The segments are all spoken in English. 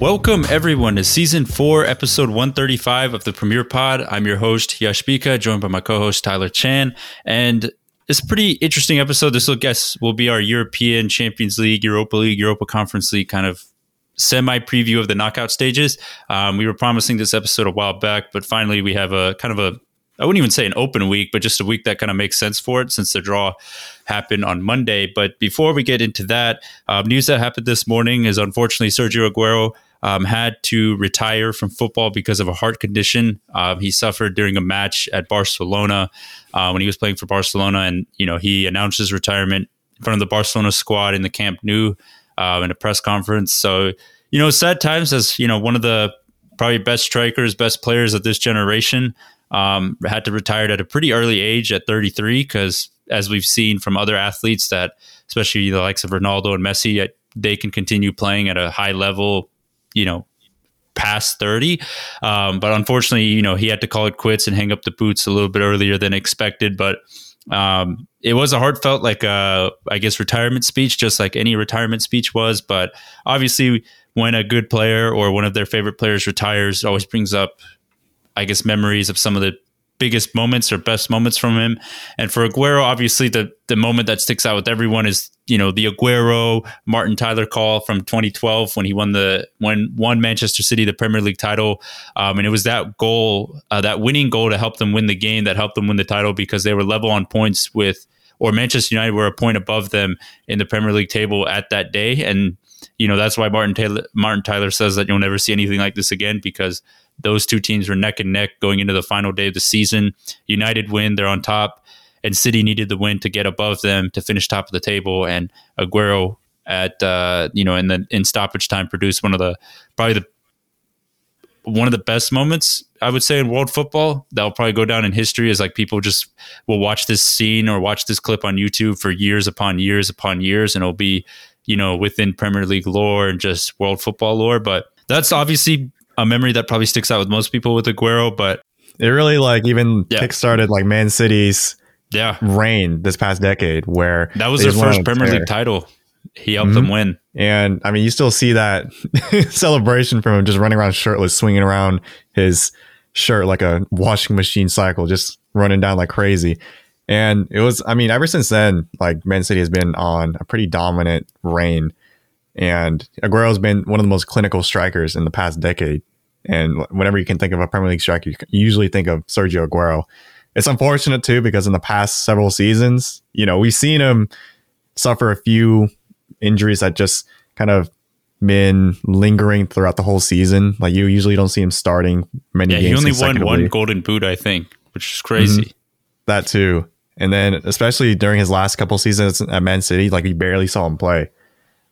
Welcome everyone to season four, episode 135 of the Premier Pod. I'm your host, Yash Bhika, joined by my co-host Tyler Chan. And it's a pretty interesting episode. This will guess will be our European Champions League, Europa League, Europa Conference League kind of semi preview of the knockout stages. Um, we were promising this episode a while back, but finally we have a kind of a I wouldn't even say an open week, but just a week that kind of makes sense for it since the draw happened on Monday. But before we get into that, um, news that happened this morning is unfortunately Sergio Aguero um, had to retire from football because of a heart condition. Um, he suffered during a match at Barcelona uh, when he was playing for Barcelona, and you know he announced his retirement in front of the Barcelona squad in the Camp Nou uh, in a press conference. So you know, sad times as you know one of the probably best strikers, best players of this generation um, had to retire at a pretty early age at 33 because as we've seen from other athletes that especially the likes of Ronaldo and Messi they can continue playing at a high level you know past 30 um, but unfortunately you know he had to call it quits and hang up the boots a little bit earlier than expected. But um, it was a heartfelt like uh, i guess retirement speech just like any retirement speech was. But obviously when a good player or one of their favorite players retires always brings up I guess, memories of some of the biggest moments or best moments from him. And for Aguero, obviously the the moment that sticks out with everyone is you know the Aguero Martin Tyler call from 2012 when he won the when won Manchester City the Premier League title, um, and it was that goal, uh, that winning goal to help them win the game that helped them win the title because they were level on points with. Or Manchester United were a point above them in the Premier League table at that day, and you know that's why Martin Taylor Martin Tyler says that you'll never see anything like this again because those two teams were neck and neck going into the final day of the season. United win, they're on top, and City needed the win to get above them to finish top of the table. And Aguero at uh, you know in the in stoppage time produced one of the probably the one of the best moments I would say in world football that'll probably go down in history as like people just will watch this scene or watch this clip on YouTube for years upon years upon years and it'll be you know within Premier League lore and just world football lore but that's obviously a memory that probably sticks out with most people with Aguero, but it really like even yeah. kickstarted like Man City's yeah reign this past decade, where that was their first Premier League title. He helped mm-hmm. them win, and I mean, you still see that celebration from him just running around shirtless, swinging around his shirt like a washing machine cycle, just running down like crazy. And it was, I mean, ever since then, like Man City has been on a pretty dominant reign. And Aguero's been one of the most clinical strikers in the past decade. And whenever you can think of a Premier League striker, you usually think of Sergio Aguero. It's unfortunate too because in the past several seasons, you know, we've seen him suffer a few injuries that just kind of been lingering throughout the whole season. Like you usually don't see him starting many yeah, games. He only won one Golden Boot, I think, which is crazy. Mm-hmm. That too, and then especially during his last couple seasons at Man City, like we barely saw him play.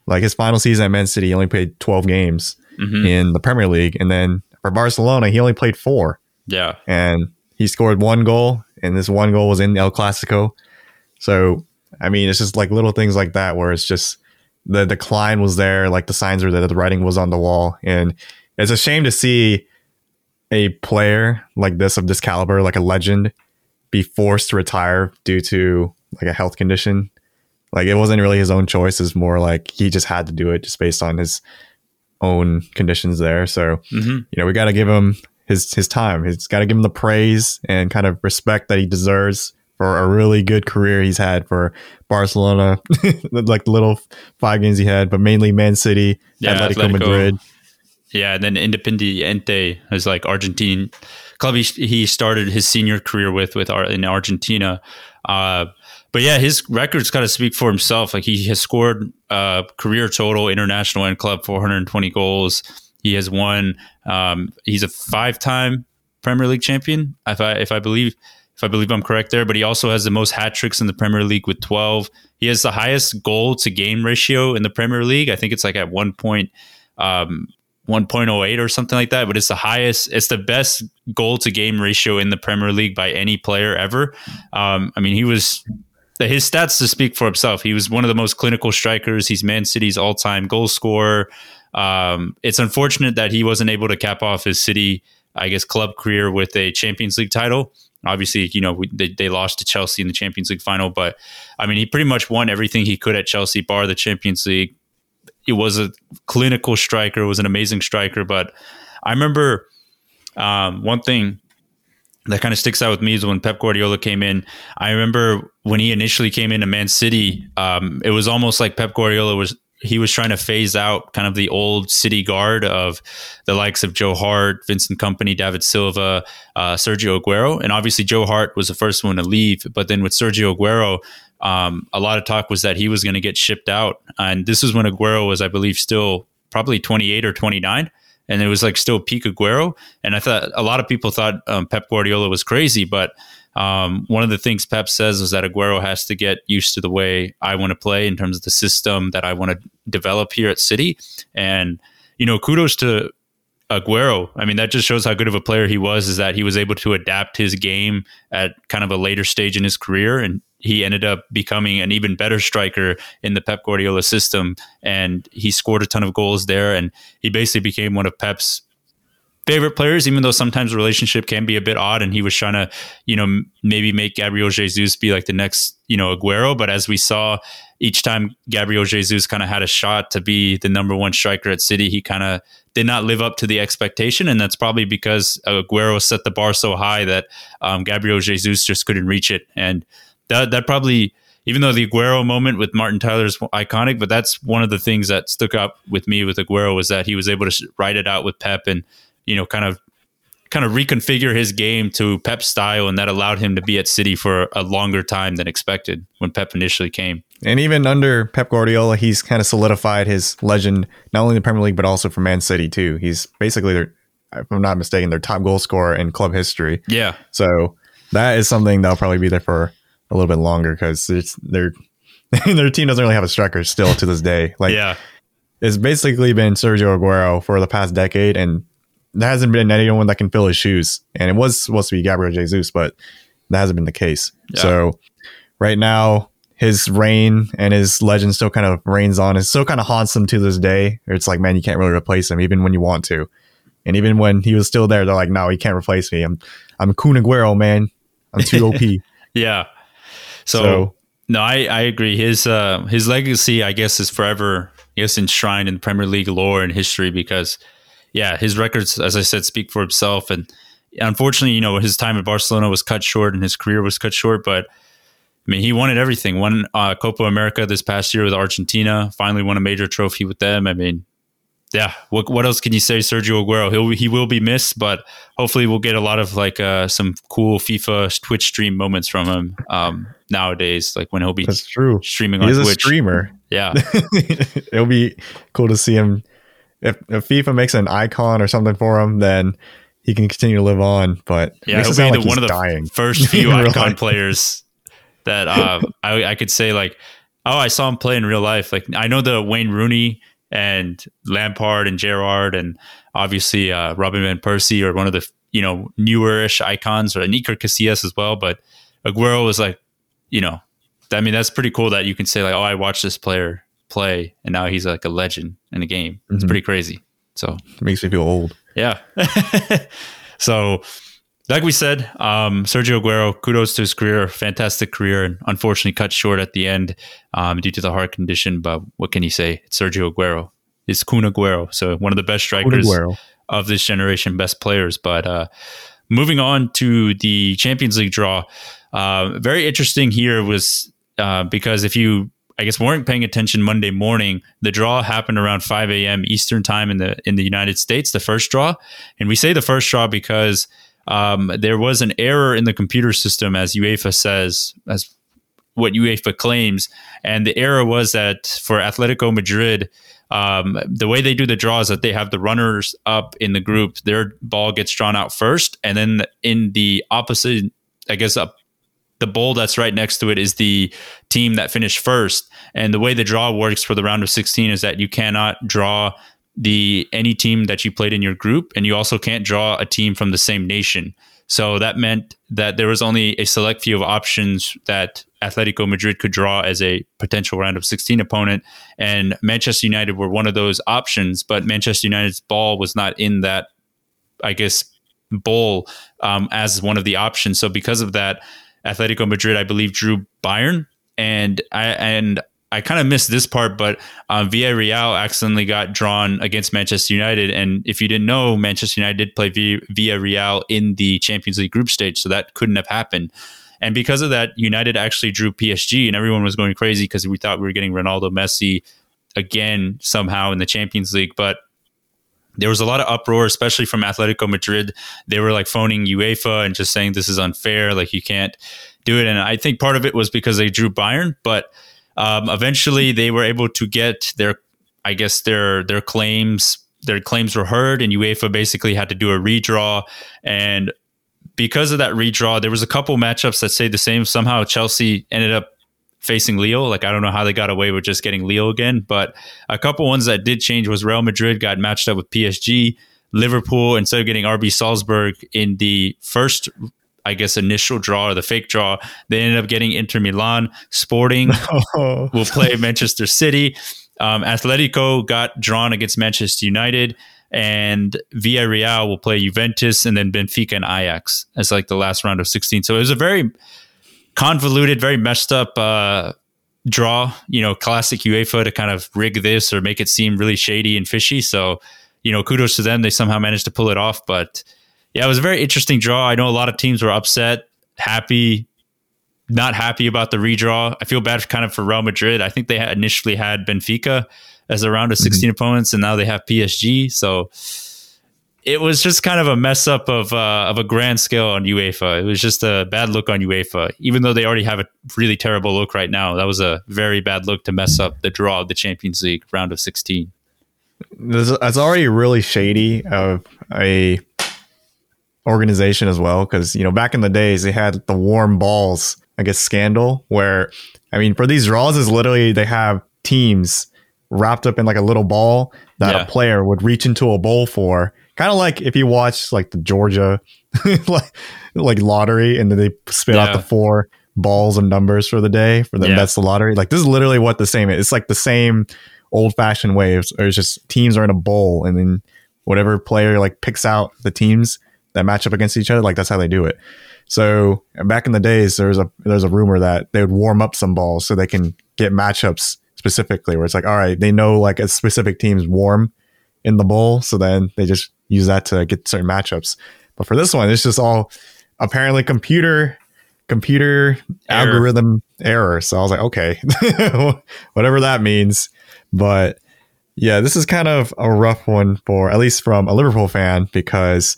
Like his final season at Man City, he only played twelve games, mm-hmm. in the Premier League. And then for Barcelona, he only played four. Yeah. And he scored one goal, and this one goal was in El Clasico. So, I mean, it's just like little things like that where it's just the decline was there, like the signs were that the writing was on the wall. And it's a shame to see a player like this of this caliber, like a legend, be forced to retire due to like a health condition. Like it wasn't really his own choice; it's more like he just had to do it just based on his own conditions there. So, mm-hmm. you know, we got to give him his his time. He's got to give him the praise and kind of respect that he deserves for a really good career he's had for Barcelona, like the little five games he had, but mainly Man City, yeah, Atletico, Atletico, Madrid. Yeah, and then Independiente is like Argentine club he, he started his senior career with with in Argentina. Uh, but yeah, his records kind of speak for himself. Like he has scored uh, career total international and club 420 goals. He has won. Um, he's a five-time Premier League champion, if I if I believe if I believe I'm correct there. But he also has the most hat tricks in the Premier League with 12. He has the highest goal to game ratio in the Premier League. I think it's like at one point. Um, 1.08 or something like that, but it's the highest, it's the best goal to game ratio in the Premier League by any player ever. Um, I mean, he was his stats to speak for himself. He was one of the most clinical strikers. He's Man City's all-time goal scorer. Um, it's unfortunate that he wasn't able to cap off his City, I guess, club career with a Champions League title. Obviously, you know we, they, they lost to Chelsea in the Champions League final, but I mean he pretty much won everything he could at Chelsea, bar the Champions League. It was a clinical striker, It was an amazing striker. But I remember um, one thing that kind of sticks out with me is when Pep Guardiola came in. I remember when he initially came into Man City, um, it was almost like Pep Guardiola was he was trying to phase out kind of the old city guard of the likes of Joe Hart, Vincent Kompany, David Silva, uh, Sergio Aguero, and obviously Joe Hart was the first one to leave. But then with Sergio Aguero, um, a lot of talk was that he was going to get shipped out, and this is when Aguero was, I believe, still probably 28 or 29 and it was like still peak Aguero. And I thought a lot of people thought um, Pep Guardiola was crazy, but um, one of the things Pep says is that Aguero has to get used to the way I want to play in terms of the system that I want to develop here at City. And, you know, kudos to Aguero. I mean, that just shows how good of a player he was, is that he was able to adapt his game at kind of a later stage in his career. And he ended up becoming an even better striker in the Pep Guardiola system. And he scored a ton of goals there. And he basically became one of Pep's favorite players, even though sometimes the relationship can be a bit odd. And he was trying to, you know, maybe make Gabriel Jesus be like the next, you know, Aguero. But as we saw each time Gabriel Jesus kind of had a shot to be the number one striker at City, he kind of did not live up to the expectation. And that's probably because Aguero set the bar so high that um, Gabriel Jesus just couldn't reach it. And that, that probably, even though the Aguero moment with Martin Tyler is iconic, but that's one of the things that stuck up with me with Aguero was that he was able to write it out with Pep and you know, kind of kind of reconfigure his game to Pep's style, and that allowed him to be at City for a longer time than expected when Pep initially came. And even under Pep Guardiola, he's kind of solidified his legend not only in the Premier League but also for Man City too. He's basically their, if I'm not mistaken, their top goal scorer in club history. Yeah. So that is something that'll probably be there for a little bit longer because their their team doesn't really have a striker still to this day. Like, yeah. It's basically been Sergio Aguero for the past decade, and there hasn't been anyone that can fill his shoes. And it was supposed to be Gabriel Jesus, but that hasn't been the case. Yeah. So right now, his reign and his legend still kind of reigns on. It still kind of haunts him to this day. It's like, man, you can't really replace him, even when you want to. And even when he was still there, they're like, no, he can't replace me. I'm I'm Kun Aguero, man. I'm too OP. yeah. So, so, no, I, I agree. His uh his legacy, I guess, is forever, I guess, enshrined in Premier League lore and history because yeah, his records, as I said, speak for himself. And unfortunately, you know, his time at Barcelona was cut short and his career was cut short. But I mean, he wanted everything. Won uh, Copa America this past year with Argentina. Finally, won a major trophy with them. I mean, yeah. What what else can you say, Sergio Aguero? He'll he will be missed, but hopefully we'll get a lot of like uh, some cool FIFA Twitch stream moments from him um, nowadays. Like when he'll be that's true streaming. He's on a Twitch. streamer. Yeah, it'll be cool to see him if, if FIFA makes an icon or something for him, then he can continue to live on. But yeah, he'll be like one of the dying. first few icon players that uh, I, I could say like, oh, I saw him play in real life. Like I know the Wayne Rooney and Lampard and Gerrard and obviously uh, Robin van Persie or one of the you know newerish icons or Iker Casillas as well. But Aguero was like, you know, I mean that's pretty cool that you can say like, oh, I watched this player play, and now he's like a legend in the game. It's mm-hmm. pretty crazy. So it makes me feel old. Yeah. so, like we said, um, Sergio Aguero, kudos to his career, fantastic career, and unfortunately cut short at the end um, due to the heart condition. But what can you say? It's Sergio Aguero. It's Kun Aguero. So one of the best strikers of this generation, best players. But uh, moving on to the Champions League draw, uh, very interesting here was uh, because if you I guess weren't paying attention Monday morning. The draw happened around 5 a.m. Eastern time in the in the United States, the first draw, and we say the first draw because um, there was an error in the computer system, as UEFA says, as what UEFA claims, and the error was that for Atletico Madrid. Um, the way they do the draw is that they have the runners up in the group. Their ball gets drawn out first, and then in the opposite, I guess, up the bowl that's right next to it is the team that finished first. And the way the draw works for the round of 16 is that you cannot draw the any team that you played in your group and you also can't draw a team from the same nation. So that meant that there was only a select few of options that Atletico Madrid could draw as a potential round of 16 opponent and Manchester United were one of those options, but Manchester United's ball was not in that I guess bowl um, as one of the options. So because of that, Atletico Madrid, I believe, drew Bayern, and I and I kind of missed this part, but um, Villarreal accidentally got drawn against Manchester United. And if you didn't know, Manchester United did play v- Villarreal in the Champions League group stage, so that couldn't have happened. And because of that, United actually drew PSG, and everyone was going crazy because we thought we were getting Ronaldo Messi again somehow in the Champions League. But there was a lot of uproar, especially from Atletico Madrid. They were like phoning UEFA and just saying this is unfair, like you can't do it. And I think part of it was because they drew Bayern, but um, eventually they were able to get their, I guess their their claims their claims were heard, and UEFA basically had to do a redraw. And because of that redraw, there was a couple matchups that stayed the same. Somehow Chelsea ended up facing Lille. Like I don't know how they got away with just getting Lille again, but a couple ones that did change was Real Madrid got matched up with PSG. Liverpool instead of getting RB Salzburg in the first I guess initial draw or the fake draw, they ended up getting Inter Milan. Sporting will play Manchester City. Um, Atletico got drawn against Manchester United, and Villarreal will play Juventus, and then Benfica and Ajax as like the last round of 16. So it was a very convoluted, very messed up uh, draw. You know, classic UEFA to kind of rig this or make it seem really shady and fishy. So, you know, kudos to them. They somehow managed to pull it off. But yeah, it was a very interesting draw. I know a lot of teams were upset, happy, not happy about the redraw. I feel bad kind of for Real Madrid. I think they had initially had Benfica as a round of 16 mm-hmm. opponents, and now they have PSG. So it was just kind of a mess up of uh, of a grand scale on UEFA. It was just a bad look on UEFA, even though they already have a really terrible look right now. That was a very bad look to mess up the draw of the Champions League round of 16. That's already really shady of a organization as well, because you know back in the days they had the warm balls, I guess, scandal where I mean for these draws is literally they have teams wrapped up in like a little ball that yeah. a player would reach into a bowl for Kind of like if you watch like the Georgia like like lottery and then they spit yeah. out the four balls and numbers for the day for the yeah. that's the lottery. Like this is literally what the same is. It's like the same old fashioned way. It's, it's just teams are in a bowl and then whatever player like picks out the teams that match up against each other. Like that's how they do it. So back in the days, there's a there's a rumor that they would warm up some balls so they can get matchups specifically. Where it's like, all right, they know like a specific team's warm in the bowl, so then they just use that to get certain matchups. But for this one, it's just all apparently computer computer error. algorithm error. So I was like, okay, whatever that means. But yeah, this is kind of a rough one for at least from a Liverpool fan because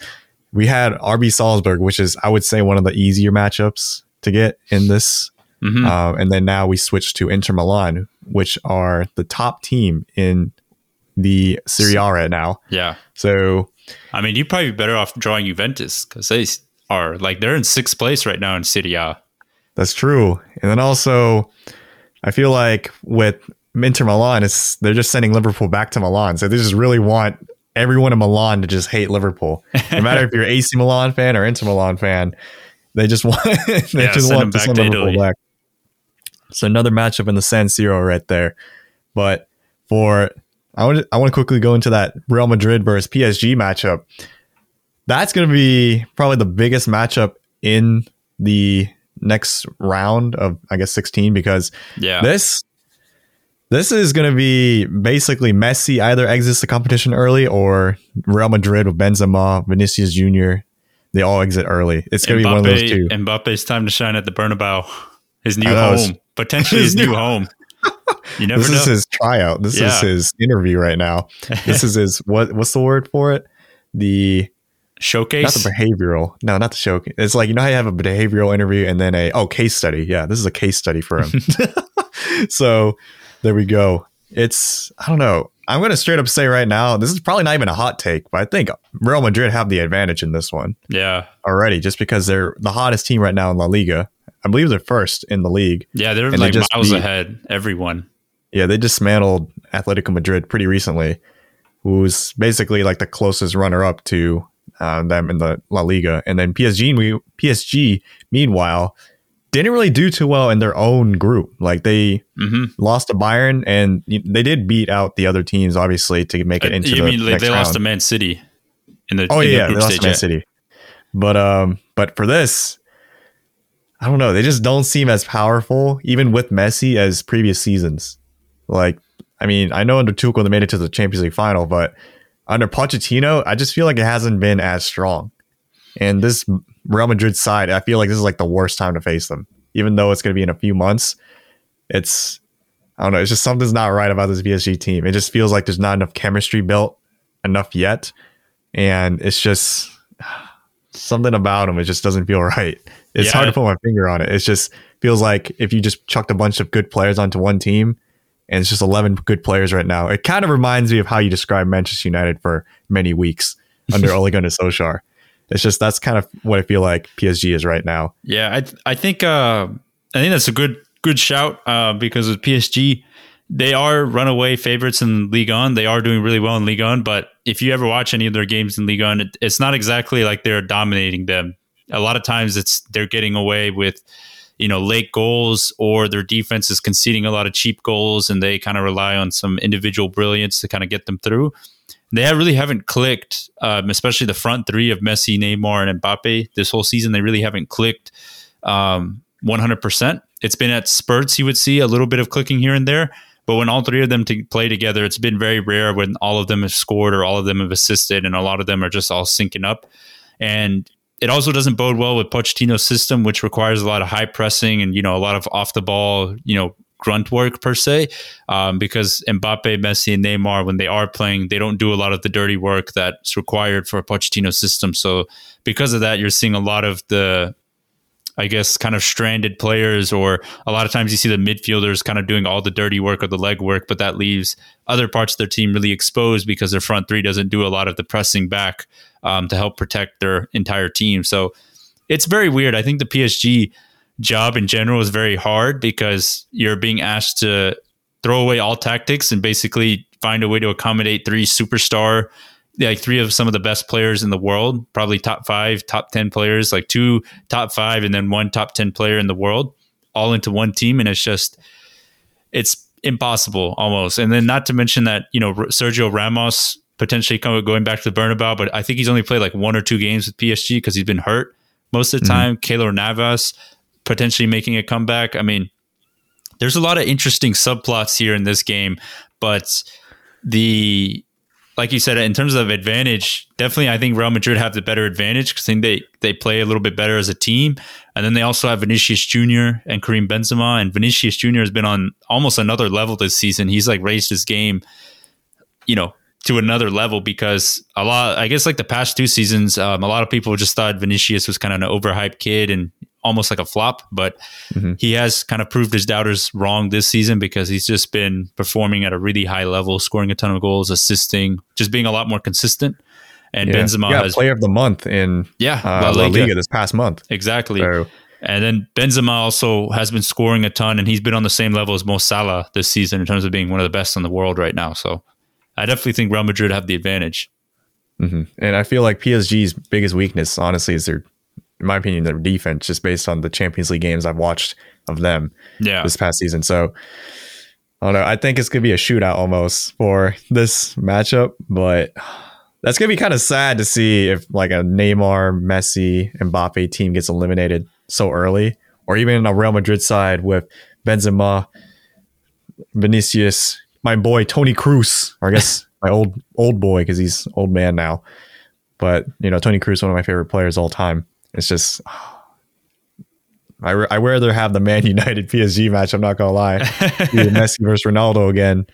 we had RB Salzburg, which is I would say one of the easier matchups to get in this. Mm-hmm. Uh, and then now we switch to Inter Milan, which are the top team in the Serie A right now. Yeah. So I mean, you'd probably be better off drawing Juventus because they are like they're in sixth place right now in Serie A. That's true. And then also, I feel like with Inter Milan, it's they're just sending Liverpool back to Milan. So they just really want everyone in Milan to just hate Liverpool. No matter if you're AC Milan fan or Inter Milan fan, they just want they yeah, just want to send Liverpool Italy. back. So another matchup in the San Siro right there. But for I want to, I want to quickly go into that Real Madrid versus PSG matchup. That's going to be probably the biggest matchup in the next round of I guess 16 because yeah. this this is going to be basically Messi either exits the competition early or Real Madrid with Benzema, Vinicius Jr. They all exit early. It's going to be one of those two. Mbappe's time to shine at the Bernabeu, his new home, potentially his, his new home. You never know. this know. is his tryout. This yeah. is his interview right now. This is his what? What's the word for it? The showcase. Not the behavioral. No, not the showcase. It's like you know how you have a behavioral interview and then a oh case study. Yeah, this is a case study for him. so there we go. It's I don't know. I'm going to straight up say right now, this is probably not even a hot take, but I think Real Madrid have the advantage in this one. Yeah. Already, just because they're the hottest team right now in La Liga. I believe they're first in the league. Yeah, they're like they miles beat, ahead. Everyone. Yeah, they dismantled Atletico Madrid pretty recently, who's basically like the closest runner-up to uh, them in the La Liga. And then PSG, we, PSG, meanwhile, didn't really do too well in their own group. Like they mm-hmm. lost to Bayern, and they did beat out the other teams, obviously, to make it uh, into. You the mean like they round. lost to Man City in the? Oh in yeah, the they lost to Man City. But um, but for this, I don't know. They just don't seem as powerful, even with Messi, as previous seasons. Like, I mean, I know under Tuchel they made it to the Champions League final, but under Pochettino, I just feel like it hasn't been as strong. And this Real Madrid side, I feel like this is like the worst time to face them, even though it's going to be in a few months. It's, I don't know, it's just something's not right about this PSG team. It just feels like there's not enough chemistry built enough yet. And it's just something about them. It just doesn't feel right. It's Yeah. hard to put my finger on it. It just feels like if you just chucked a bunch of good players onto one team, and it's just 11 good players right now. It kind of reminds me of how you described Manchester United for many weeks under Ole Gunnar Solskjaer. It's just that's kind of what I feel like PSG is right now. Yeah, I th- I think uh, I think that's a good good shout uh, because with PSG, they are runaway favorites in Ligue 1. They are doing really well in Ligue 1, but if you ever watch any of their games in Ligue 1, it, it's not exactly like they're dominating them. A lot of times, it's they're getting away with you know late goals or their defense is conceding a lot of cheap goals, and they kind of rely on some individual brilliance to kind of get them through. They really haven't clicked, um, especially the front three of Messi, Neymar, and Mbappe this whole season. They really haven't clicked um, 100%. It's been at spurts, you would see a little bit of clicking here and there. But when all three of them to play together, it's been very rare when all of them have scored or all of them have assisted, and a lot of them are just all syncing up. And it also doesn't bode well with Pochettino's system, which requires a lot of high pressing and you know a lot of off the ball, you know, grunt work per se. Um, because Mbappe, Messi, and Neymar, when they are playing, they don't do a lot of the dirty work that's required for a Pochettino system. So because of that, you're seeing a lot of the I guess, kind of stranded players, or a lot of times you see the midfielders kind of doing all the dirty work or the leg work, but that leaves other parts of their team really exposed because their front three doesn't do a lot of the pressing back um, to help protect their entire team. So it's very weird. I think the PSG job in general is very hard because you're being asked to throw away all tactics and basically find a way to accommodate three superstar like three of some of the best players in the world, probably top five, top 10 players, like two top five, and then one top 10 player in the world, all into one team. And it's just, it's impossible almost. And then not to mention that, you know, Sergio Ramos potentially coming, going back to the Bernabeu, but I think he's only played like one or two games with PSG because he's been hurt most of the mm-hmm. time. Keylor Navas potentially making a comeback. I mean, there's a lot of interesting subplots here in this game, but the like you said, in terms of advantage, definitely I think Real Madrid have the better advantage because I think they they play a little bit better as a team, and then they also have Vinicius Junior and Karim Benzema, and Vinicius Junior has been on almost another level this season. He's like raised his game, you know, to another level because a lot, I guess, like the past two seasons, um, a lot of people just thought Vinicius was kind of an overhyped kid and almost like a flop, but Mhm. he has kind of proved his doubters wrong this season because he's just been performing at a really high level, scoring a ton of goals, assisting, just being a lot more consistent. And Yeah. Benzema yeah, has, player of the month in yeah, uh, La, Liga. this past month. exactly. So And then Benzema also has been scoring a ton, and he's been on the same level as Mo Salah this season in terms of being one of the best in the world right now. So I definitely think Real Madrid have the advantage. Mhm. And I feel like PSG's biggest weakness, honestly, is their, in my opinion, their defense, just based on the Champions League games I've watched of them Yeah, this past season. So I don't know. I think it's gonna be a shootout almost for this matchup, but that's gonna be kind of sad to see if like a Neymar, Messi, Mbappe team gets eliminated so early, or even a Real Madrid side with Benzema, Vinicius, my boy Toni Kroos, or I guess my old old boy because he's old man now. But you know, Toni Kroos, one of my favorite players all time. It's just. I, I rather have the Man United PSG match. I'm not gonna lie, Messi versus Ronaldo again.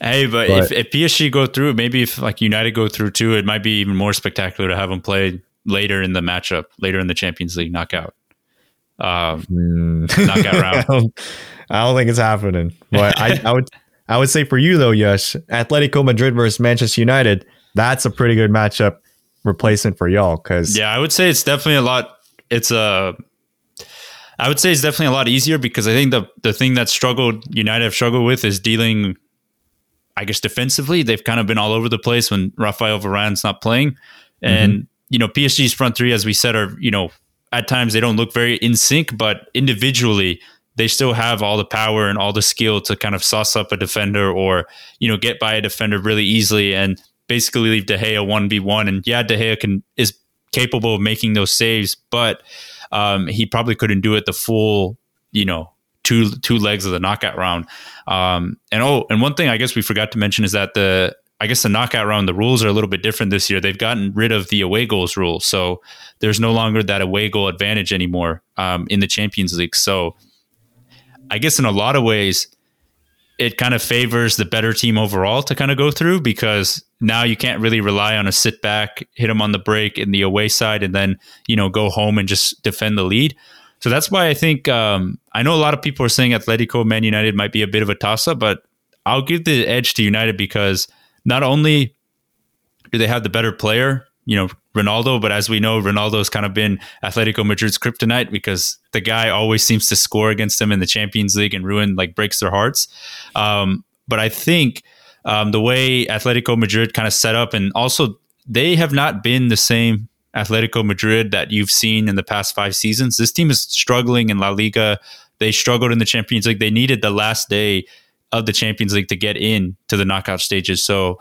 Hey, but, But- if, if PSG go through, maybe if like United go through too, it might be even more spectacular to have them play later in the matchup, later in the Champions League knockout. Um, Mm. Knockout round. I, don't, I don't think it's happening. But I, I would I would say for you though, Yash, Atletico Madrid versus Manchester United, that's a pretty good matchup replacement for y'all. Because yeah, I would say it's definitely a lot. It's a. I would say it's definitely a lot easier because I think the the thing that struggled United have struggled with is dealing. I guess defensively, they've kind of been all over the place when Rafael Varane's not playing, mm-hmm. and you know PSG's front three, as we said, are you know at times they don't look very in sync, but individually they still have all the power and all the skill to kind of sauce up a defender or you know get by a defender really easily and basically leave De Gea one v one. And yeah, De Gea can is capable of making those saves, but um, he probably couldn't do it the full, you know, two two legs of the knockout round. Um, and oh, and one thing I guess we forgot to mention is that the I guess the knockout round the rules are a little bit different this year. They've gotten rid of the away goals rule, so there's no longer that away goal advantage anymore um, in the Champions League. So I guess in a lot of ways, it kind of favors the better team overall to kind of go through because now you can't really rely on a sit back, hit them on the break in the away side, and then you know go home and just defend the lead. So that's why I think um, I know a lot of people are saying Atletico Man United might be a bit of a toss up, but I'll give the edge to United because not only do they have the better player, you know, Ronaldo, but as we know, Ronaldo's kind of been Atletico Madrid's kryptonite because the guy always seems to score against them in the Champions League and ruin like breaks their hearts. Um, but I think um, the way Atletico Madrid kind of set up, and also they have not been the same Atletico Madrid that you've seen in the past five seasons. This team is struggling in La Liga. They struggled in the Champions League. They needed the last day of the Champions League to get in to the knockout stages. So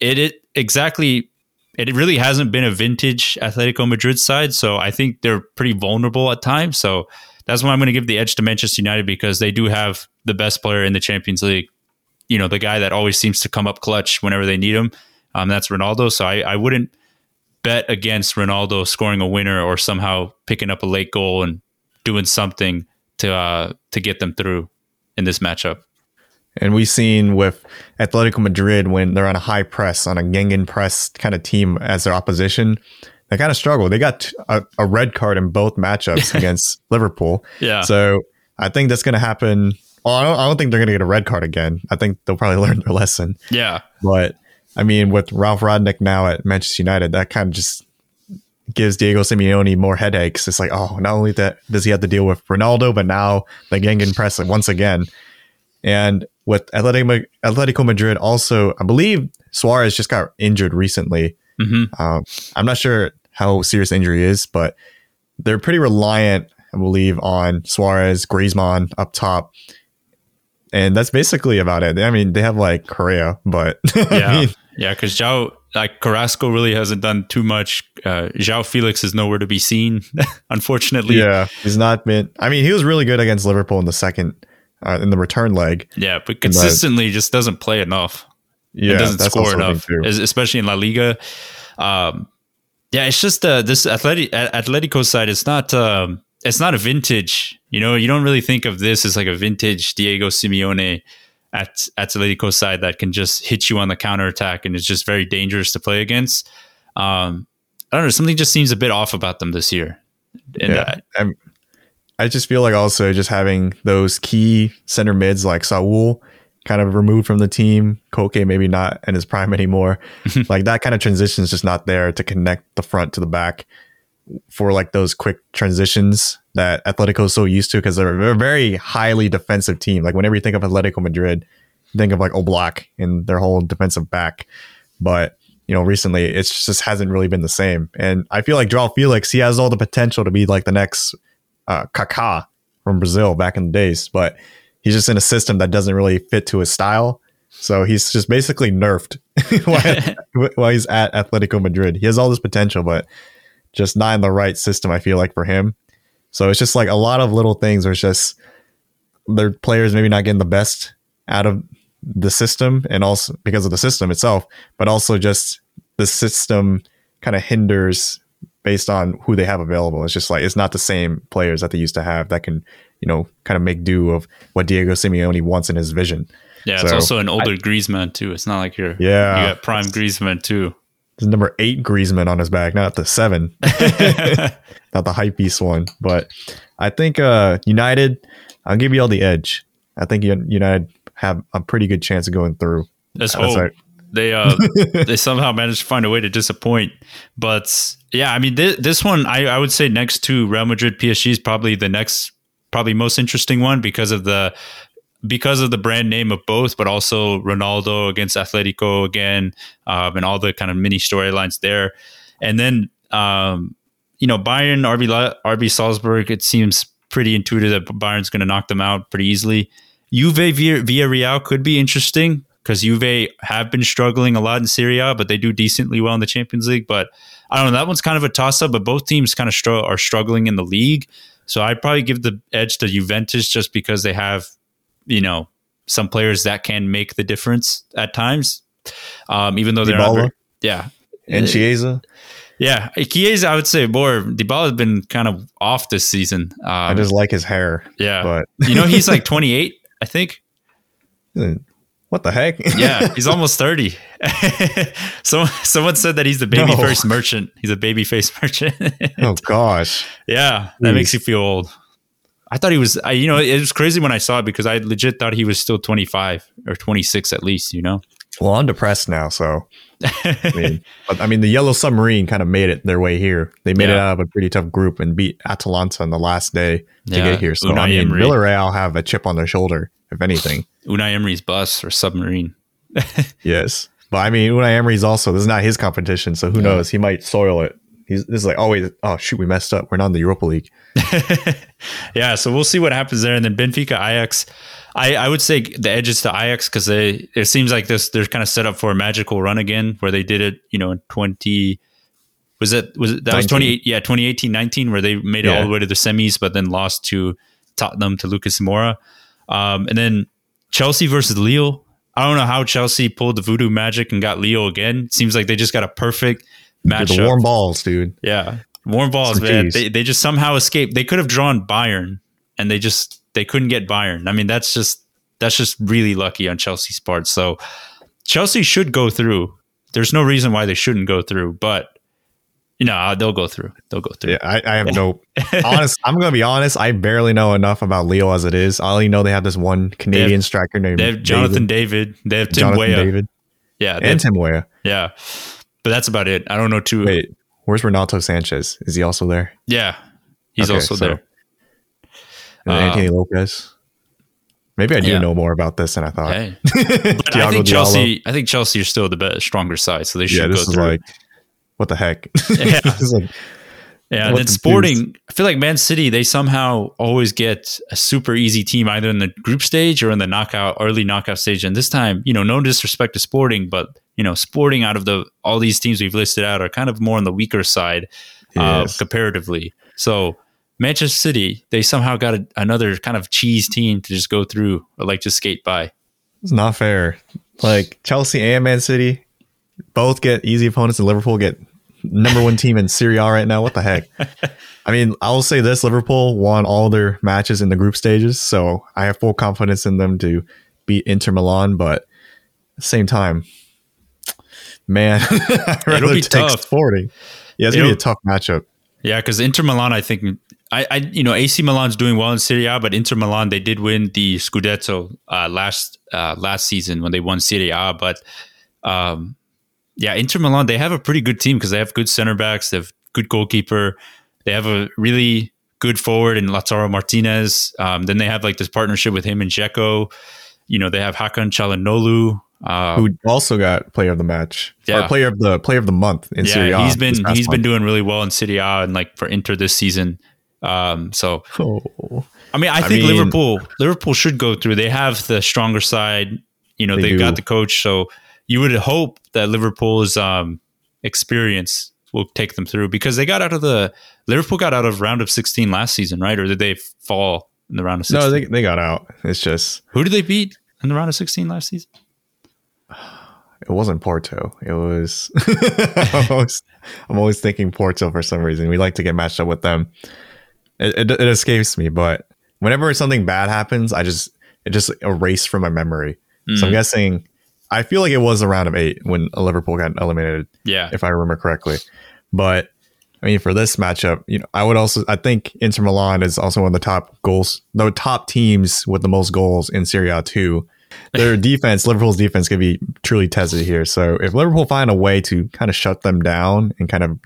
it, it exactly it really hasn't been a vintage Atletico Madrid side. So I think they're pretty vulnerable at times. So that's why I'm going to give the edge to Manchester United because they do have the best player in the Champions League. You know, the guy that always seems to come up clutch whenever they need him. Um, that's Ronaldo. So I, I wouldn't bet against Ronaldo scoring a winner or somehow picking up a late goal and doing something to uh, to get them through in this matchup. And we've seen with Atletico Madrid when they're on a high press, on a Gegenpress kind of team as their opposition, they kind of struggle. They got a, a red card in both matchups against Liverpool. Yeah. So I think that's going to happen. Well, I don't, I don't think they're going to get a red card again. I think they'll probably learn their lesson. Yeah. But I mean, with Ralph Rangnick now at Manchester United, that kind of just gives Diego Simeone more headaches. It's like, oh, not only that does he have to deal with Ronaldo, but now the Gegenpress once again. And with Atletico, Atletico Madrid, also, I believe Suarez just got injured recently. Mm-hmm. Um, I'm not sure how serious injury is, but they're pretty reliant, I believe, on Suarez, Griezmann up top. And that's basically about it. I mean, they have like Correa, but yeah, I mean, yeah, because João like Carrasco really hasn't done too much. Uh, João Felix is nowhere to be seen, unfortunately. Yeah, he's not been. I mean, he was really good against Liverpool in the second uh, in the return leg. Yeah, but consistently the, just doesn't play enough. Yeah, it doesn't score enough, especially in La Liga. Um, yeah, it's just uh, this Atleti- Atletico side. It's not. Um, it's not a vintage. You know, you don't really think of this as like a vintage Diego Simeone at Atletico side that can just hit you on the counter attack and is just very dangerous to play against. Um, I don't know. Something just seems a bit off about them this year. And yeah, uh, I just feel like also just having those key center mids like Saul kind of removed from the team, Koke maybe not in his prime anymore. like that kind of transition is just not there to connect the front to the back for like those quick transitions that Atletico is so used to because they're, a very highly defensive team. Like whenever you think of Atletico Madrid, think of like Oblak and their whole defensive back. But you know, recently it just hasn't really been the same. And I feel like João Felix, he has all the potential to be like the next uh, Kaká from Brazil back in the days, but he's just in a system that doesn't really fit to his style. So he's just basically nerfed while, while he's at Atletico Madrid. He has all this potential, but just not in the right system, I feel like, for him. So it's just like a lot of little things where it's just their players maybe not getting the best out of the system and also because of the system itself, but also just the system kind of hinders based on who they have available. It's just like it's not the same players that they used to have that can, you know, kind of make do of what Diego Simeone wants in his vision. Yeah, so, it's also an older I, Griezmann too. It's not like you're yeah, you got prime Griezmann too. There's number eight Griezmann on his back, not the seven, not the hype beast one. But I think uh, United, I'll give you all the edge. I think United have a pretty good chance of going through. Let's hope they uh they somehow managed to find a way to disappoint. But yeah, I mean th- this one I, I would say next to Real Madrid PSG is probably the next probably most interesting one because of the because of the brand name of both, but also Ronaldo against Atletico again, um, and all the kind of mini storylines there. And then um, you know Bayern RB RB Salzburg. It seems pretty intuitive that Bayern's going to knock them out pretty easily. Juve via Villarreal could be interesting because Juve have been struggling a lot in Serie A, but they do decently well in the Champions League. But I don't know. That one's kind of a toss up, but both teams kind of str- are struggling in the league. So I'd probably give the edge to Juventus just because they have, you know, some players that can make the difference at times. Um, even though they're not very, yeah. And Chiesa, Yeah, Chiesa, I would say more. Dybala has been kind of off this season. Um, I just like his hair. yeah, But you know he's like 28, I think. What the heck? Yeah, he's almost 30. so someone said that he's the baby No. face merchant. He's a baby face merchant. oh gosh. yeah, that Jeez. makes you feel old. I thought he was. I, you know, it was crazy when I saw it because I legit thought he was still 25 or 26 at least. You know. Well, I'm depressed now, so I mean, but, I mean, the Yellow Submarine kind of made it their way here. They made it out of a pretty tough group and beat Atalanta on the last day to Yeah, get here. So Unai I mean. Villarreal have a chip on their shoulder, if anything. Unai Emery's bus or submarine. yes, but I mean, Unai Emery's also this is not his competition, so who Yeah. knows? He might soil it. He's this is like, oh wait, oh shoot, we messed up. We're not in the Europa League. yeah, so we'll see what happens there. And then Benfica, Ajax. I, I would say the edges to Ajax because they it seems like this they're kind of set up for a magical run again where they did it, you know, in twenty was it was it that was 19. twenty eight yeah, 2018 19 where they made it Yeah. all the way to the semis, but then lost to Tottenham to Lucas Moura. Um, and then Chelsea versus Lille. I don't know how Chelsea pulled the voodoo magic and got Lille again. Seems like they just got a perfect match. the warm balls, dude. Yeah, warm balls, So, man. geez. They, they just somehow escaped. They could have drawn Bayern, and they just they couldn't get Bayern. I mean, that's just that's just really lucky on Chelsea's part. So Chelsea should go through. There's no reason why they shouldn't go through, but know they'll go through. They'll go through. Yeah, I, I have no honest. I'm gonna be honest. I barely know enough about Lille as it is. I only know they have this one Canadian striker named They have Jonathan David. They have Tim Jonathan Weah. David, Yeah, and have- Tim Weah. yeah. But that's about it. I don't know too. Wait, where's Renato Sanchez? Is he also there? Yeah, he's Okay, also so- there. And Uh, Anthony Lopez. Maybe I do yeah. know more about this than I thought. Hey, but I think Diallo. Chelsea. I think Chelsea are still the best, stronger side, so they should Yeah, go is through. like what the heck? Yeah. Like, Yeah, and then the Sporting, I feel like Man City, they somehow always get a super easy team either in the group stage or in the knockout, early knockout stage. And this time, you know, no disrespect to Sporting, but you know, Sporting out of the all these teams we've listed out are kind of more on the weaker side uh, Yes. comparatively. So Manchester City, they somehow got a, another kind of cheese team to just go through or like just skate by. it's not fair. Like Chelsea and Man City both get easy opponents, and Liverpool get number one team in Serie A right now. What the heck? I mean, I will say this: Liverpool won all their matches in the group stages, so I have full confidence in them to beat Inter Milan. But at the same time, man, I'd It'll rather be take tough. Sporting. Yeah, it's gonna be a tough matchup. Yeah, because Inter Milan, I think, I, I, you know, AC Milan's doing well in Serie A, but Inter Milan they did win the Scudetto uh, last uh, last season when they won Serie A. But um, yeah, Inter Milan they have a pretty good team because they have good center backs, they have good goalkeeper, they have a really good forward in Lautaro Martinez. Um, then they have like this partnership with him and Dzeko. You know, they have Hakan Çalhanoğlu. Uh, Who also got player of the match Yeah. or player of the player of the month in Serie A? yeah, he's been he's been doing really well in Serie A and like for Inter this season. Um, so Oh. I mean, I I think mean- Liverpool Liverpool should go through. They have the stronger side. You know, They they got the coach, so you would hope that Liverpool's um, experience will take them through because they got out of the Liverpool got out of round of 16 last season, right? Or did they fall in the round of 16? No, they, they got out. It's just Who did they beat in the round of 16 last season? it wasn't Porto. It was I'm, always, I'm always thinking Porto for some reason. We like to get matched up with them. It, it, it escapes me, but whenever something bad happens, I just it just erased from my memory. So I'm Mhm. guessing I feel like it was a round of eight when Liverpool got eliminated, Yeah, if I remember correctly. But I mean, for this matchup, you know, I would also I think Inter Milan is also one of the top goals, the top teams with the most goals in Serie A too. Their defense, Liverpool's defense, could be truly tested here. So if Liverpool find a way to kind of shut them down and kind of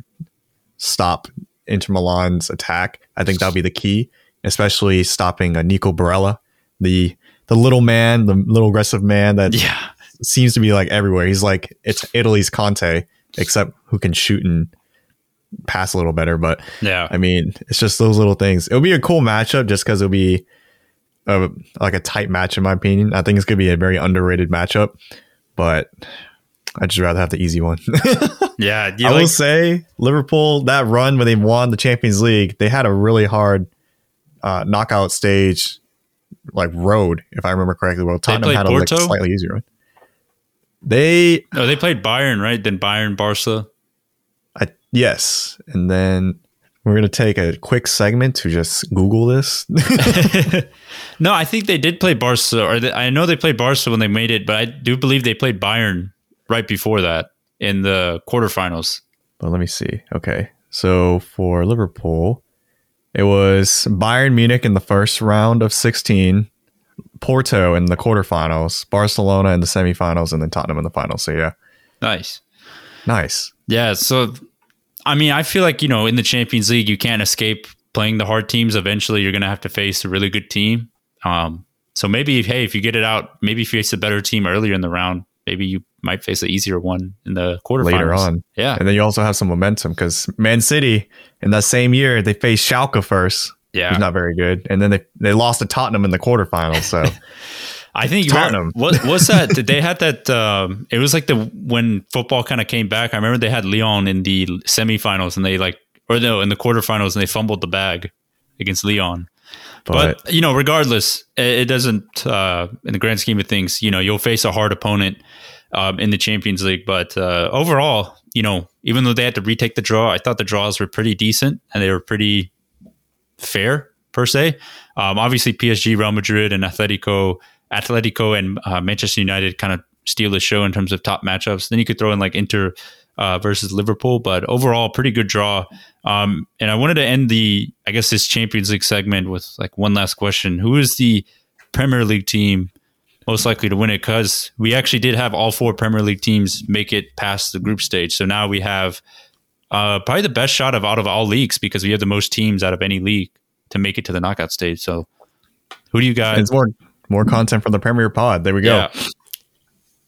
stop Inter Milan's attack, I think that'll be the key, especially stopping uh, Nico Barella, the the little man, the little aggressive man that yeah, seems to be like everywhere. He's like it's Italy's Kanté, except who can shoot and pass a little better. But yeah. I mean, it's just those little things. It'll be a cool matchup just because it'll be a, like a tight match in my opinion. I think it's gonna be a very underrated matchup. but I'd just rather have the easy one. yeah, I like- will say Liverpool that run when they won the Champions League, they had a really hard uh, knockout stage like road, if I remember correctly. Well, Tottenham had a like, slightly easier one. They oh, they played Bayern, right? Then Bayern, Barca. I, yes, and then we're gonna take a quick segment to just Google this. no, I think they did play Barca, or they, I know they played Barca when they made it, but I do believe they played Bayern right before that in the quarterfinals. But let me see. Okay, so for Liverpool, it was Bayern Munich in the first round of 16, Porto in the quarterfinals, Barcelona in the semifinals, and then Tottenham in the finals. So yeah, nice, nice. Yeah. So, I mean, I feel like you know, in the Champions League, you can't escape playing the hard teams. Eventually, you're going to have to face a really good team. Um, so maybe, hey, if you get it out, maybe you face a better team earlier in the round, maybe you might face an easier one in the quarterfinals later on. Yeah, and then you also have some momentum because Man City in that same year they faced Schalke first. Yeah, who's not very good, and then they they lost to Tottenham in the quarterfinals. So. I think Tottenham. What what's that? Did they had that? Um, it was like the when football kind of came back. I remember they had Lyon in the semifinals, and they like, or no, in the quarterfinals, and they fumbled the bag against Lyon. But, but you know, regardless, it, doesn't. Uh, in the grand scheme of things, you know, you'll face a hard opponent um, in the Champions League. But uh, overall, you know, even though they had to retake the draw, I thought the draws were pretty decent and they were pretty fair per se. Um, obviously, PSG, Real Madrid, and Atletico, Atletico, and uh, Manchester United kind of steal the show in terms of top matchups. Then you could throw in like Inter uh, versus Liverpool, but overall, pretty good draw. Um, and I wanted to end the, I guess, this Champions League segment with like one last question: Who is the Premier League team most likely to win it because we actually did have all four Premier League teams make it past the group stage. So now we have uh, probably the best shot of out of all leagues because we have the most teams out of any league to make it to the knockout stage. So who do you guys? It's more more content for the Premier Pod. There we go. Yeah.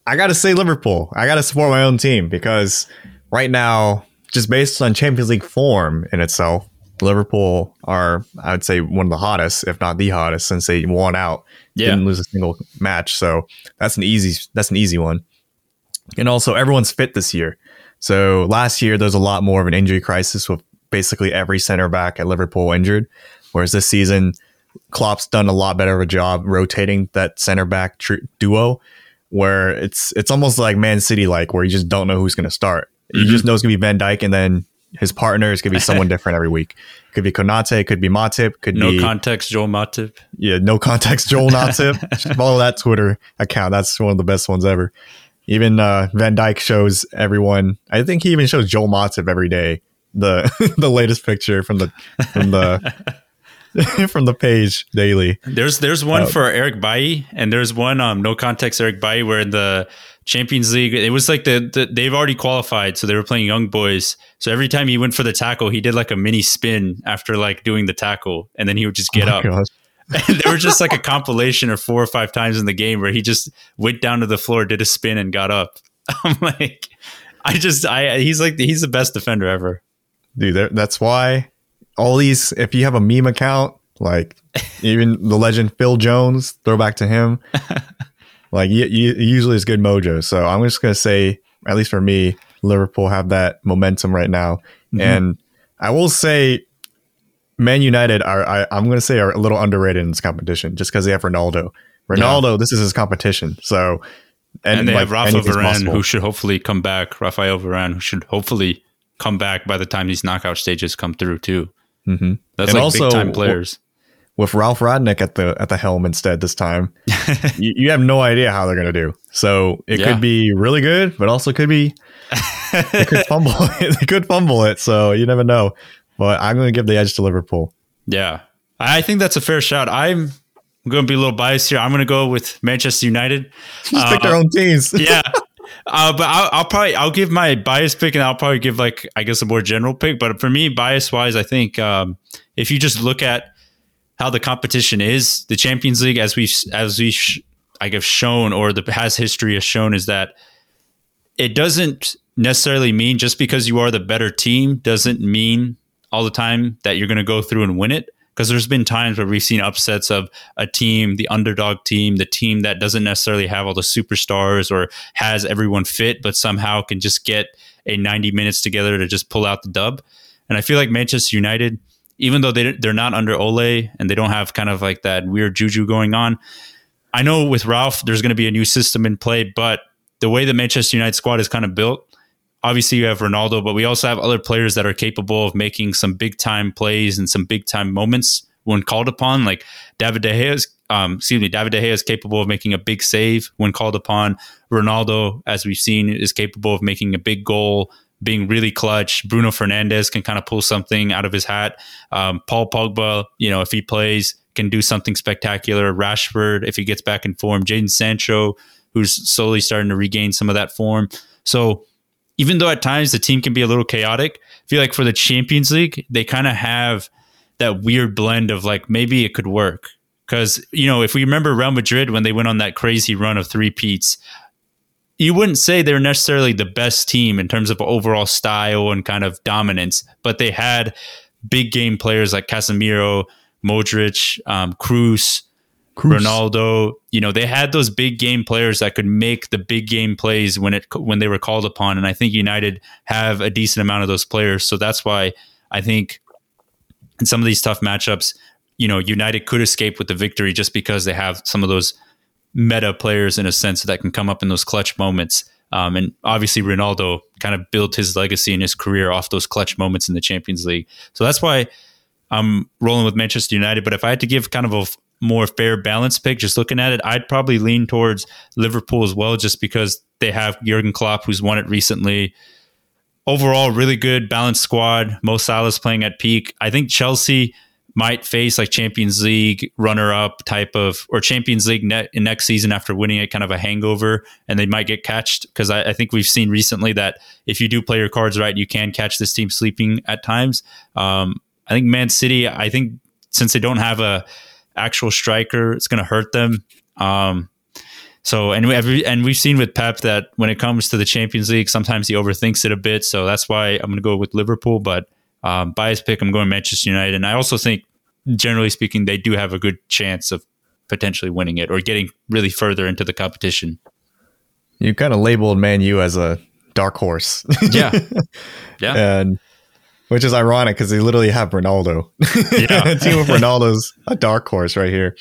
I got to say Liverpool. I got to support my own team because right now, just based on Champions League form in itself, Liverpool are, I would say, one of the hottest, if not the hottest, since they won out. Yeah. Didn't lose a single match. So that's an easy that's an easy one. And also everyone's fit this year. So last year there's a lot more of an injury crisis with basically every center back at Liverpool injured. Whereas this season, Klopp's done a lot better of a job rotating that center back tr- duo, where it's it's almost like Man City like, where you just don't know who's going to start. You mm-hmm. just know it's going to be Van Dijk, and then his partner is going to be someone different every week. Could be Konate, could be Matip, could no be no context Joel Matip. Yeah, no context Joel Matip. follow that Twitter account. That's one of the best ones ever. Even uh, Van Dijk shows everyone. I think he even shows Joel Matip every day. The the latest picture from the from the from the page daily. There's there's one uh, for Eric Bailly and there's one um no context Eric Bailly where in the Champions League it was like the, the they've already qualified so they were playing young boys. So every time he went for the tackle, he did like a mini spin after like doing the tackle and then he would just get oh up. And there were just like a compilation of four or five times in the game where he just went down to the floor, did a spin and got up. I'm like I just I he's like he's the best defender ever. Dude, that's why all these if you have a meme account like even the legend phil jones throwback to him like you, you, usually it's good mojo so i'm just going to say at least for me liverpool have that momentum right now mm-hmm. and i will say man united are I, am going to say are a little underrated in this competition just because they have ronaldo ronaldo yeah. this is his competition so and, and they like, have Rafa Varane, who should hopefully come back. Rafael Varane, who should hopefully come back by the time these knockout stages come through too. Mm-hmm. That's and like also, big time players. With Ralf Rangnick at the at the helm instead this time, you, you, have no idea how they're going to do. So it yeah. could be really good, but also could be they could fumble it. they could fumble it. So you never know. But I'm going to give the edge to Liverpool. Yeah, I think that's a fair shot. I'm going to be a little biased here. I'm going to go with Manchester United. Just uh, pick their own teams. yeah, uh, but I'll, I'll, probably I'll give my bias pick, and I'll probably give like I guess a more general pick. But for me, bias wise, I think um, if you just look at how the competition is, the Champions League, as we as we sh- I guess shown or the past history has shown, is that it doesn't necessarily mean just because you are the better team doesn't mean all the time that you're going to go through and win it. because there's been times where we've seen upsets of a team, the underdog team, the team that doesn't necessarily have all the superstars or has everyone fit, but somehow can just get a 90 minutes together to just pull out the dub. And I feel like Manchester United, even though they they're not under Ole and they don't have kind of like that weird juju going on, I know with Ralph there's going to be a new system in play, but the way the Manchester United squad is kind of built, obviously you have Ronaldo, but we also have other players that are capable of making some big time plays and some big time moments when called upon. Like David De Gea is, um, excuse me, David De Gea is capable of making a big save when called upon. Ronaldo, as we've seen, is capable of making a big goal, being really clutch. Bruno Fernandes can kind of pull something out of his hat. Um, Paul Pogba, you know, if he plays, can do something spectacular. Rashford, if he gets back in form. Jadon Sancho, who's slowly starting to regain some of that form. So even though at times the team can be a little chaotic, I feel like for the Champions League, they kind of have that weird blend of like maybe it could work. Because, you know, if we remember Real Madrid when they went on that crazy run of three peats, you wouldn't say they're necessarily the best team in terms of overall style and kind of dominance, but they had big game players like Casemiro, Modric, um, Kroos, Kroos. Ronaldo, you know, they had those big game players that could make the big game plays when it when they were called upon, and I think United have a decent amount of those players. So that's why I think in some of these tough matchups, you know, United could escape with the victory just because they have some of those meta players in a sense that can come up in those clutch moments. Um, and obviously, Ronaldo kind of built his legacy and his career off those clutch moments in the Champions League. So that's why I'm rolling with Manchester United. But if I had to give kind of a more fair balance pick, just looking at it, I'd probably lean towards Liverpool as well, just because they have Jurgen Klopp, who's won it recently. Overall, really good balanced squad. Mo Salah's playing at peak. I think Chelsea might face like Champions League runner up type of or Champions League net, next season after winning it, kind of a hangover, and they might get catched because I, I, think we've seen recently that if you do play your cards right, you can catch this team sleeping at times. Um, I think Man City. I think since they don't have a actual striker, it's going to hurt them. Um, so and we have, and we've seen with Pep that when it comes to the Champions League, sometimes he overthinks it a bit. So that's why I'm going to go with Liverpool. But um, bias pick, I'm going Manchester United, and I also think, generally speaking, they do have a good chance of potentially winning it or getting really further into the competition. You kind of labeled Man U as a dark horse. yeah, yeah, and which is ironic because they literally have Ronaldo. Yeah, team of Ronaldo's a dark horse right here.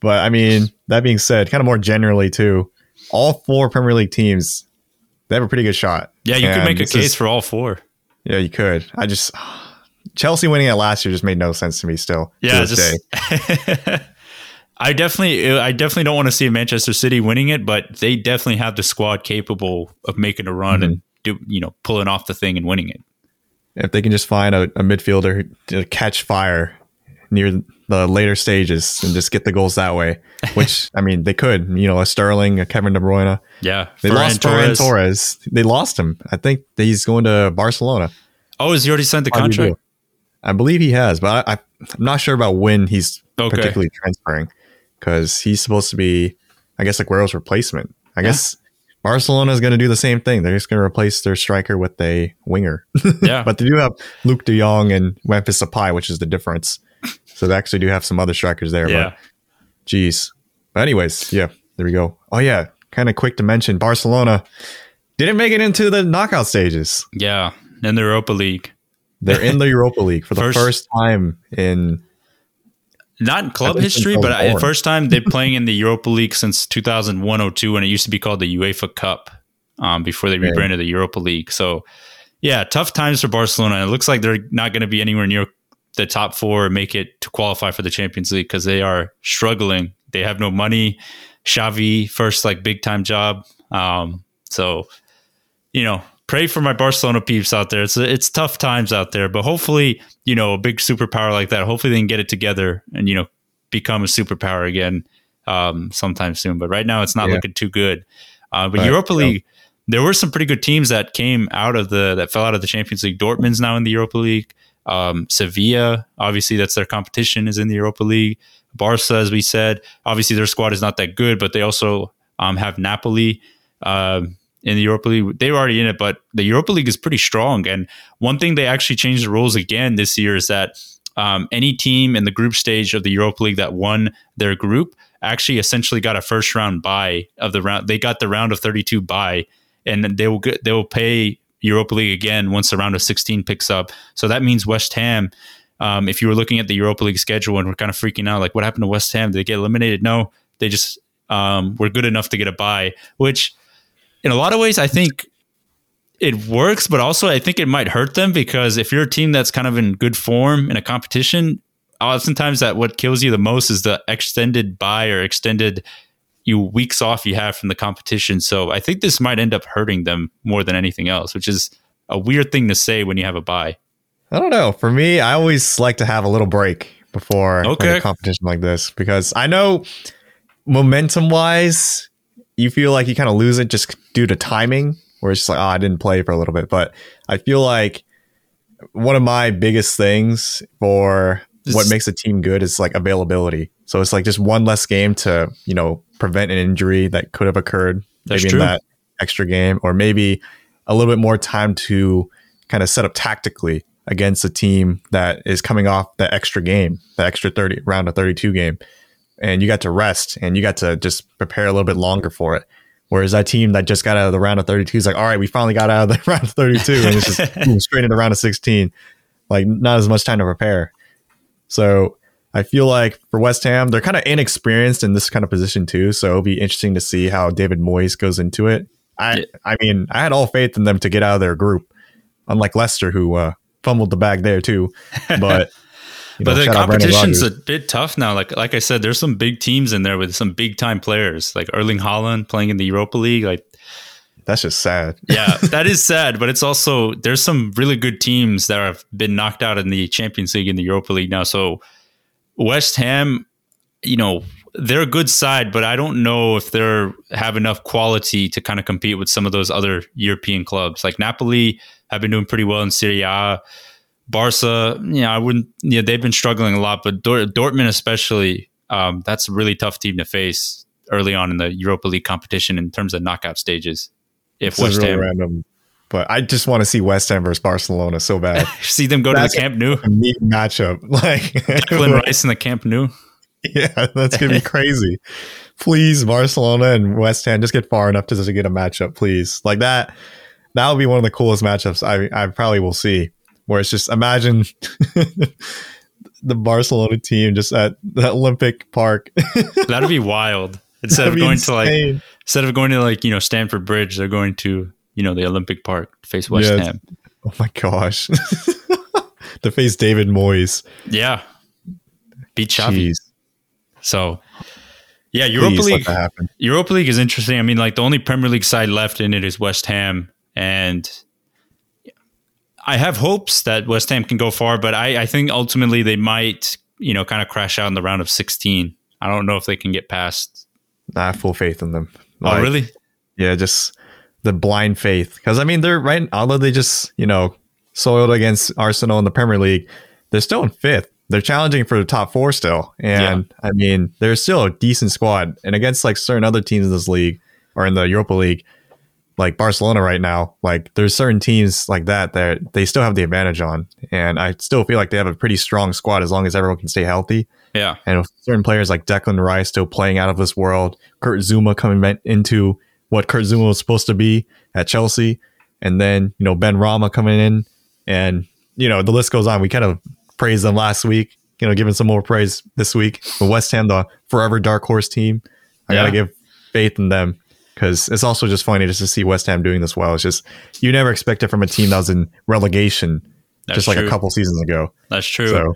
But I mean, that being said, kind of more generally too, all four Premier League teams they have a pretty good shot. Yeah, you and could make a case is, for all four. Yeah, you could. I just Chelsea winning it last year just made no sense to me. Still, yeah, just. I definitely, I definitely don't want to see Manchester City winning it, but they definitely have the squad capable of making a run mm-hmm. and do, you know, pulling off the thing and winning it if they can just find a, a midfielder to catch fire near the later stages and just get the goals that way. Which I mean, they could. You know, a Sterling, a Kevin De Bruyne. Yeah, they Ferran lost Ferran Torres. They lost him. I think he's going to Barcelona. Oh, has he already signed the contract? I believe he has, but I, am not sure about when he's okay. particularly transferring because he's supposed to be, I guess, Aguero's replacement. I yeah. guess Barcelona is going to do the same thing. They're just going to replace their striker with a winger. Yeah. but they do have Luuk de Jong and Memphis Depay, which is the difference. So they actually do have some other strikers there. Yeah. But geez. But anyways, yeah, there we go. Oh yeah, kind of quick to mention Barcelona didn't make it into the knockout stages. Yeah, in the Europa League. They're in the Europa League for the first, first time in not in club history, but the first time they're playing in the Europa League since 2001 02 when it used to be called the UEFA Cup um, before they rebranded the Europa League. So, yeah, tough times for Barcelona. It looks like they're not going to be anywhere near the top four make it to qualify for the Champions League because they are struggling. They have no money. Xavi, first like big time job. Um, so, you know, pray for my Barcelona peeps out there. It's it's tough times out there, but hopefully, you know, a big superpower like that, hopefully they can get it together and you know become a superpower again um, sometime soon. But right now, it's not yeah. looking too good. Uh, but, Europa League, there were some pretty good teams that came out of the that fell out of the Champions League. Dortmund's now in the Europa League. Um, Sevilla, obviously, that's their competition, is in the Europa League. Barca, as we said, obviously their squad is not that good, but they also um, have Napoli. Um, in the Europa League. They were already in it, but the Europa League is pretty strong. And one thing they actually changed the rules again this year is that um, any team in the group stage of the Europa League that won their group actually essentially got a first round bye of the round. They got the round of 32 bye, and they will get, they will pay Europa League again once the round of 16 picks up. So that means West Ham. Um, if you were looking at the Europa League schedule and we're kind of freaking out, like what happened to West Ham? Did they get eliminated? No, they just um, were good enough to get a bye, which in a lot of ways I think it works, but also I think it might hurt them because if you're a team that's kind of in good form in a competition, oftentimes that what kills you the most is the extended bye or extended you weeks off you have from the competition. So I think this might end up hurting them more than anything else, which is a weird thing to say when you have a bye. I don't know. For me, I always like to have a little break before okay. a competition like this because I know momentum wise, you feel like you kind of lose it just due to timing, where it's just like, oh, I didn't play for a little bit. But I feel like one of my biggest things for what makes a team good is like availability. So it's like just one less game to, you know, prevent an injury that could have occurred maybe true. in that extra game, or maybe a little bit more time to kind of set up tactically against a team that is coming off the extra game, the extra 30 round of 32 game. And you got to rest and you got to just prepare a little bit longer for it. Whereas that team that just got out of the round of 32 is like, all right, we finally got out of the round of 32 and it's just boom, straight into round of 16. Like not as much time to prepare. So I feel like for West Ham, they're kind of inexperienced in this kind of position too. So it'll be interesting to see how David Moyes goes into it. I, Yeah. I mean, I had all faith in them to get out of their group, unlike Leicester, who uh, fumbled the bag there too. But you But know, the shout out Brendan competition's a bit tough now. Like like I said, there's some big teams in there with some big time players, like Erling Haaland playing in the Europa League. Like, that's just sad. yeah, that is sad, but it's also there's some really good teams that have been knocked out in the Champions League and the Europa League now. So West Ham, you know, they're a good side, but I don't know if they're have enough quality to kind of compete with some of those other European clubs. Like Napoli have been doing pretty well in Serie A. Barca, you know, I wouldn't. Yeah, they've been struggling a lot, but Dort- Dortmund especially, um, that's a really tough team to face early on in the Europa League competition in terms of knockout stages. If This is West really Ham random, but I just want to see West Ham versus Barcelona so bad. see them go to the Camp Nou, A neat matchup, like Declan Rice in the Camp Nou. yeah, that's gonna be crazy. Please, Barcelona and West Ham, just get far enough to just get a matchup, please. Like that, that would be one of the coolest matchups I I probably will see. Where it's just imagine the Barcelona team just at the Olympic Park. That'd be wild. Instead That'd of going to like instead of going to like you know Stamford Bridge, they're going to you know the Olympic Park to face West Yes. Ham. oh my gosh, to face David Moyes. Yeah, beat Xavi. Jeez, So yeah, Europa please League. Europa League is interesting. I mean, like the only Premier League side left in it is West Ham, and I have hopes that West Ham can go far, but I, I think ultimately they might, you know, kind of crash out in the round of 16. I don't know if they can get past. I have full faith in them. oh, really? Yeah, just the blind faith. Because I mean, they're right. Although they just you know soiled against Arsenal in the Premier League, they're still in fifth. They're challenging for the top four still, and I mean, they're still a decent squad. And against like certain other teams in this league or in the Europa League, like Barcelona right now, like there's certain teams like that that they still have the advantage on. And I still feel like they have a pretty strong squad as long as everyone can stay healthy. Yeah. And with certain players like Declan Rice still playing out of this world, Kurt Zouma coming back into what Kurt Zouma was supposed to be at Chelsea, and then you know Benrahma coming in, and you know the list goes on. We kind of praised them last week, you know, giving some more praise this week. But West Ham, the forever dark horse team, I Yeah. gotta give faith in them because it's also just funny just to see West Ham doing this well. It's just you never expect it from a team that was in relegation That's just like true. a couple seasons ago. That's true. So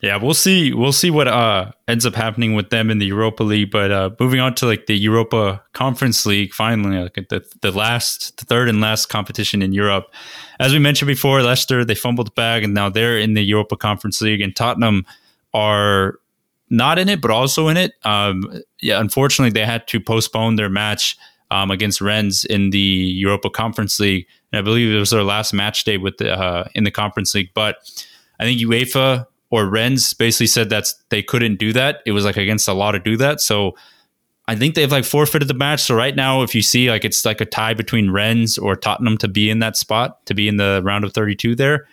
Yeah, we'll see. We'll see what uh, ends up happening with them in the Europa League. But uh, moving on to like the Europa Conference League, finally, like the the last, the third and last competition in Europe. As we mentioned before, Leicester they fumbled the bag, and now they're in the Europa Conference League, and Tottenham are not in it, but also in it. Um, yeah, unfortunately, they had to postpone their match um, against Rennes in the Europa Conference League, and I believe it was their last match day with the uh, in the Conference League. But I think UEFA or Rennes basically said that they couldn't do that. It was like against the law to do that. So I think they've like forfeited the match. So right now, if you see like it's like a tie between Rennes or Tottenham to be in that spot, to be in the round of 32 there.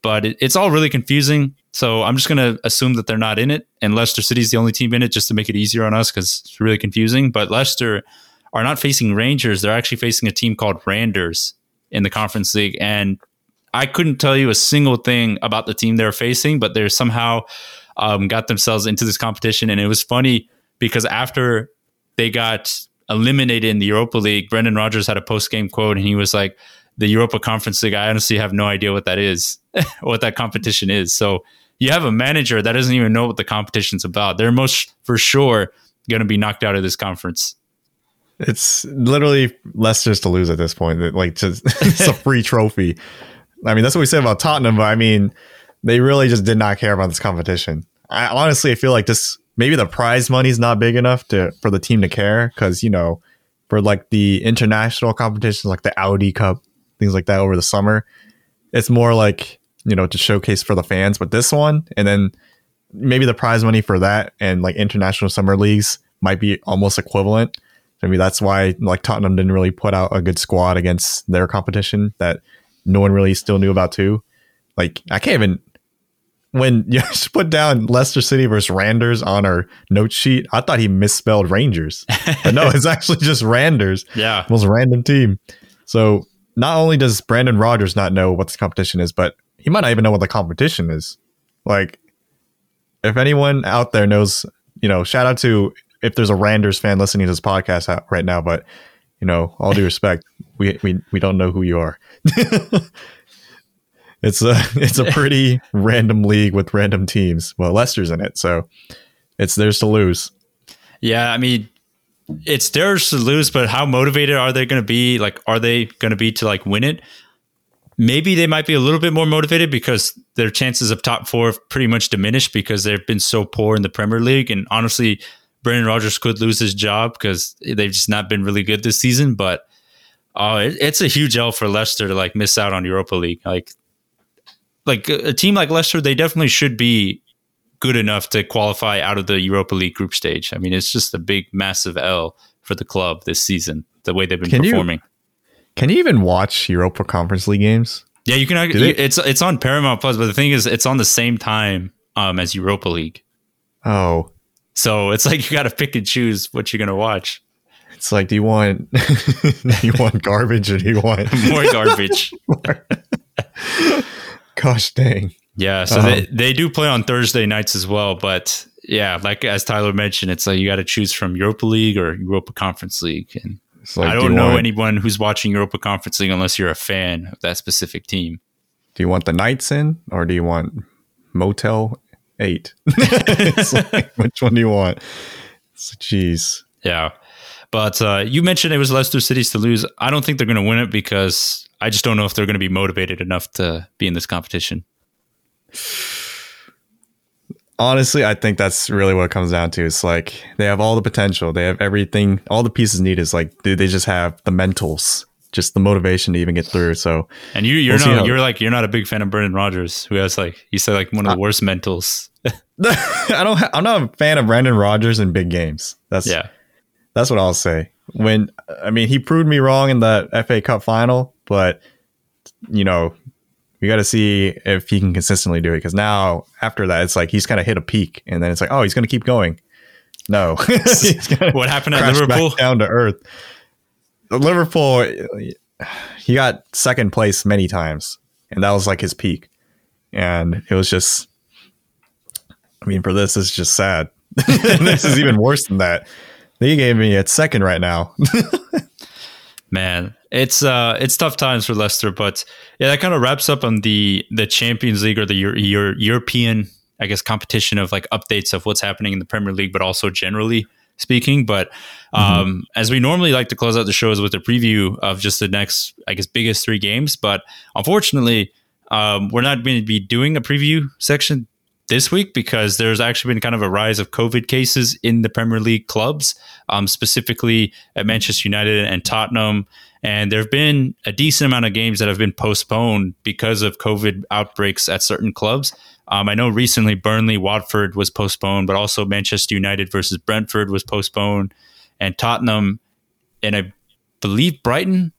But it, it's all really confusing. So I'm just going to assume that they're not in it, and Leicester City's the only team in it, just to make it easier on us because it's really confusing. But Leicester are not facing Rangers; they're actually facing a team called Randers in the Conference League, and I couldn't tell you a single thing about the team they're facing, but they're somehow um, got themselves into this competition, and it was funny because after they got eliminated in the Europa League, Brendan Rodgers had a post game quote, and he was like, "The Europa Conference League, I honestly have no idea what that is, what that competition is." So you have a manager that doesn't even know what the competition's about. They're most for sure going to be knocked out of this conference. It's literally Leicester's to lose at this point. Like, it's a free trophy. I mean, that's what we said about Tottenham, but I mean, they really just did not care about this competition. I honestly I feel like this maybe the prize money's not big enough to for the team to care because you know for like the international competitions like the Audi Cup, things like that over the summer, it's more like you know, to showcase for the fans. But this one, and then maybe the prize money for that and like international summer leagues might be almost equivalent. Maybe that's why like Tottenham didn't really put out a good squad against their competition that no one really still knew about too. Like I can't even when you put down Leicester City versus Randers on our note sheet, I thought he misspelled Rangers. But no, it's actually just Randers. Yeah. Most random team. So not only does Brendan Rodgers not know what this competition is, but he might not even know what the competition is. Like, if anyone out there knows, you know, shout out to if there's a Randers fan listening to this podcast right now, but you know, all due respect, we we we don't know who you are. it's a it's a pretty random league with random teams. Well, Leicester's in it, so it's theirs to lose. Yeah, I mean, it's theirs to lose, but how motivated are they going to be? Like, are they going to be to like win it? Maybe they might be a little bit more motivated because their chances of top four have pretty much diminished because they've been so poor in the Premier League. And honestly, Brendan Rodgers could lose his job because they've just not been really good this season. But uh, it, it's a huge L for Leicester to like miss out on Europa League. Like, like a team like Leicester, they definitely should be good enough to qualify out of the Europa League group stage. I mean, it's just a big, massive L for the club this season. The way they've been Can performing. You- can you even watch Europa Conference League games? Yeah, you can. You, it's it's on Paramount Plus, but the thing is, it's on the same time um, as Europa League. Oh, so it's like you got to pick and choose what you're gonna watch. It's like, do you want do you want garbage or do you want more garbage? Gosh dang. Yeah, so um, they, they do play on Thursday nights as well, but yeah, like as Tyler mentioned, it's like you got to choose from Europa League or Europa Conference League, and like, I don't do know want, anyone who's watching Europa Conference League unless you're a fan of that specific team. Do you want the Knights Inn or do you want Motel 8? like, which one do you want? Jeez. Yeah. But uh, you mentioned it was Leicester City's to lose. I don't think they're going to win it because I just don't know if they're going to be motivated enough to be in this competition honestly, I think that's really what it comes down to. It's like they have all the potential, they have everything, all the pieces needed. Is like, do they just have the mentals, just the motivation to even get through? So, and you, you're we'll not, you're like, you're not a big fan of Brendan Rodgers, who has like, you said like one of the worst mentals. I don't, I'm not a fan of Brendan Rodgers in big games. That's yeah, that's what I'll say. When I mean, he proved me wrong in the FA Cup final, but you know, we got to see if he can consistently do it because now after that it's like he's kind of hit a peak and then it's like oh he's going to keep going. No. What happened at liverpool? down to earth. Liverpool he got second place many times and that was like his peak. And it was just i mean for this it's just sad. This is even worse than that. They gave me at second right now man it's uh it's tough times for Leicester, but yeah, that kind of wraps up on the the Champions League or the Euro- Euro- European, I guess, competition of like updates of what's happening in the Premier League, but also generally speaking. But um, mm-hmm. as we normally like to close out the shows with a preview of just the next, I guess, biggest three games. But unfortunately, um, we're not going to be doing a preview section this week because there's actually been kind of a rise of COVID cases in the Premier League clubs, um, specifically at Manchester United and Tottenham. And there have been a decent amount of games that have been postponed because of COVID outbreaks at certain clubs. Um, I know recently Burnley, Watford was postponed, but also Manchester United versus Brentford was postponed, and Tottenham and I believe Brighton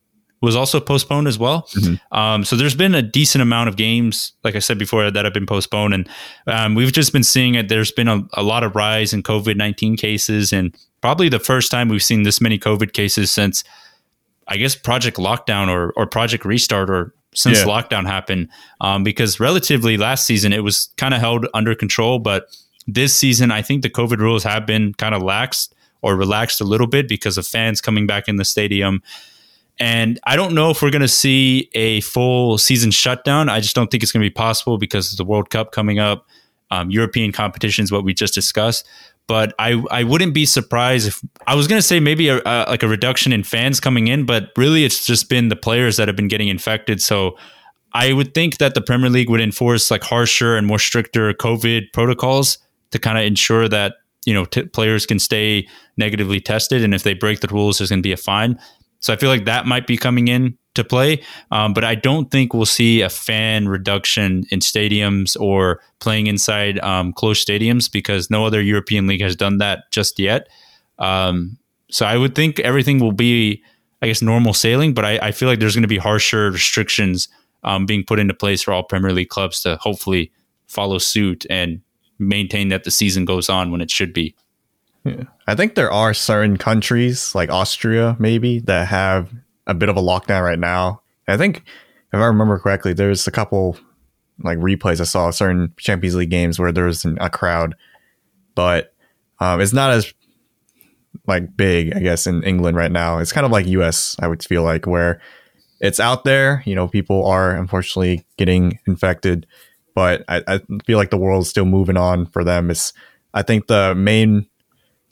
was also postponed as well. Mm-hmm. Um, so there's been a decent amount of games, like I said before, that have been postponed, and um, we've just been seeing it. There's been a, a lot of rise in COVID nineteen cases, and probably the first time we've seen this many COVID cases since, I guess, Project Lockdown or or Project Restart or since Yeah. lockdown happened. Um, because relatively last season it was kind of held under control, but this season I think the COVID rules have been kind of laxed or relaxed a little bit because of fans coming back in the stadium. And I don't know if we're going to see a full season shutdown. I just don't think it's going to be possible because of the World Cup coming up, um, European competitions, what we just discussed. But I, I wouldn't be surprised if I was going to say maybe a, a, like a reduction in fans coming in, but really it's just been the players that have been getting infected. So I would think that the Premier League would enforce like harsher and more stricter COVID protocols to kind of ensure that you know t- players can stay negatively tested, and if they break the rules, there's going to be a fine. So I feel like that might be coming in to play, um, but I don't think we'll see a fan reduction in stadiums or playing inside um, closed stadiums because no other European league has done that just yet. Um, so I would think everything will be, I guess, normal sailing, but I, I feel like there's going to be harsher restrictions um, being put into place for all Premier League clubs to hopefully follow suit and maintain that the season goes on when it should be. I think there are certain countries like Austria, maybe, that have a bit of a lockdown right now. I think, if I remember correctly, there's a couple like replays I saw certain Champions League games where there was an, a crowd, but um, it's not as like big, I guess, in England right now. It's kind of like US, I would feel like, where it's out there. You know, people are unfortunately getting infected, but I, I feel like the world's still moving on for them. It's I think the main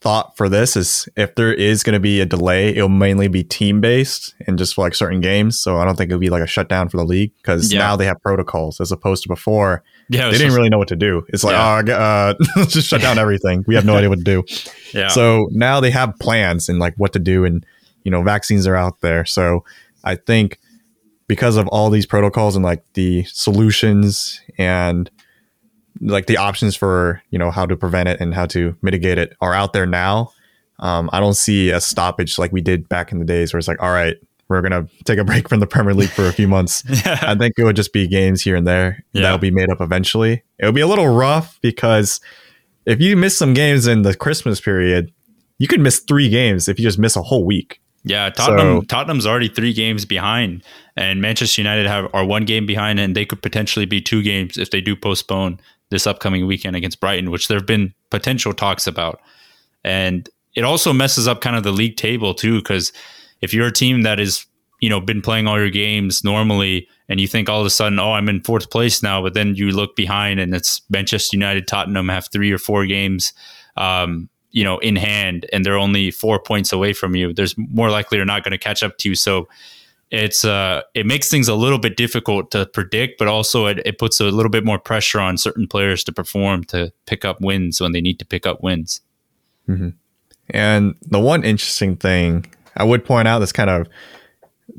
thought for this is if there is going to be a delay, it'll mainly be team based and just for like certain games. So I don't think it'll be like a shutdown for the league because Yeah. now they have protocols as opposed to before. Yeah, They didn't really know what to do. It's like, Yeah. oh, uh, let's just shut down everything. We have no idea what to do. yeah. So now they have plans and like what to do, and you know, vaccines are out there. So I think because of all these protocols and like the solutions and like the options for you know how to prevent it and how to mitigate it are out there now. Um, I don't see a stoppage like we did back in the days where it's like, all right, we're gonna take a break from the Premier League for a few months. I think it would just be games here and there Yeah. that'll be made up eventually. It'll be a little rough because if you miss some games in the Christmas period, you could miss three games if you just miss a whole week. Yeah, Tottenham. So- Tottenham's already three games behind, and Manchester United have are one game behind, and they could potentially be two games if they do postpone this upcoming weekend against Brighton, which there have been potential talks about. And it also messes up kind of the league table too, because if you're a team that is you know been playing all your games normally, and you think all of a sudden, oh, I'm in fourth place now, but then you look behind and it's Manchester United, Tottenham have three or four games. Um, you know, in hand, and they're only four points away from you. There's more likely they're not going to catch up to you. So it's uh, it makes things a little bit difficult to predict, but also it, it puts a little bit more pressure on certain players to perform to pick up wins when they need to pick up wins. And the one interesting thing I would point out that's kind of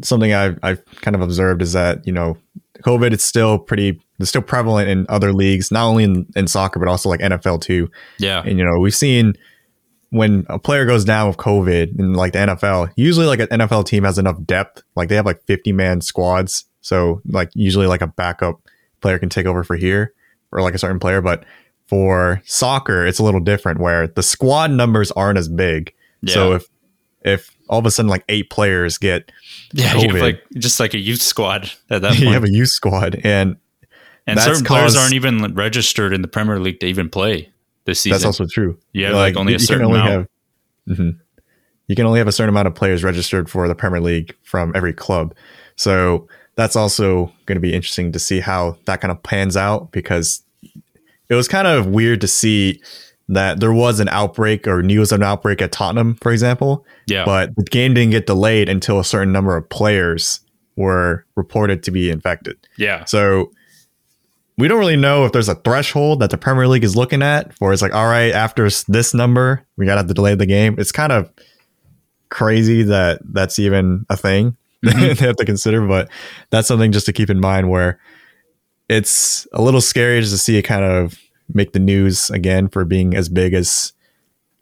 something I've, I've kind of observed is that, you know, COVID is still pretty, it's still prevalent in other leagues, not only in, in soccer, but also like NFL too. Yeah, And, you know, we've seen when a player goes down with COVID in like the NFL, usually like an NFL team has enough depth. Like they have like 50 man squads. So like usually like a backup player can take over for here or like a certain player. But for soccer, it's a little different where the squad numbers aren't as big. So if, if all of a sudden like eight players get, yeah, you have COVID. like just like a youth squad at that you have a youth squad and and certain players aren't even registered in the Premier League to even play this season. that's also true. Yeah, have, like, only a you certain only amount. Have, Mhm. You can only have a certain amount of players registered for the Premier League from every club. So that's also going to be interesting to see how that kind of pans out because it was kind of weird to see that there was an outbreak or news of an outbreak at Tottenham, for example, yeah, but the game didn't get delayed until a certain number of players were reported to be infected. yeah, So we don't really know if there's a threshold that the Premier League is looking at for it's like, all right, after this number, we got to have to delay the game. It's kind of crazy that that's even a thing mm-hmm. they have to consider, but that's something just to keep in mind where it's a little scary just to see it kind of make the news again for being as big as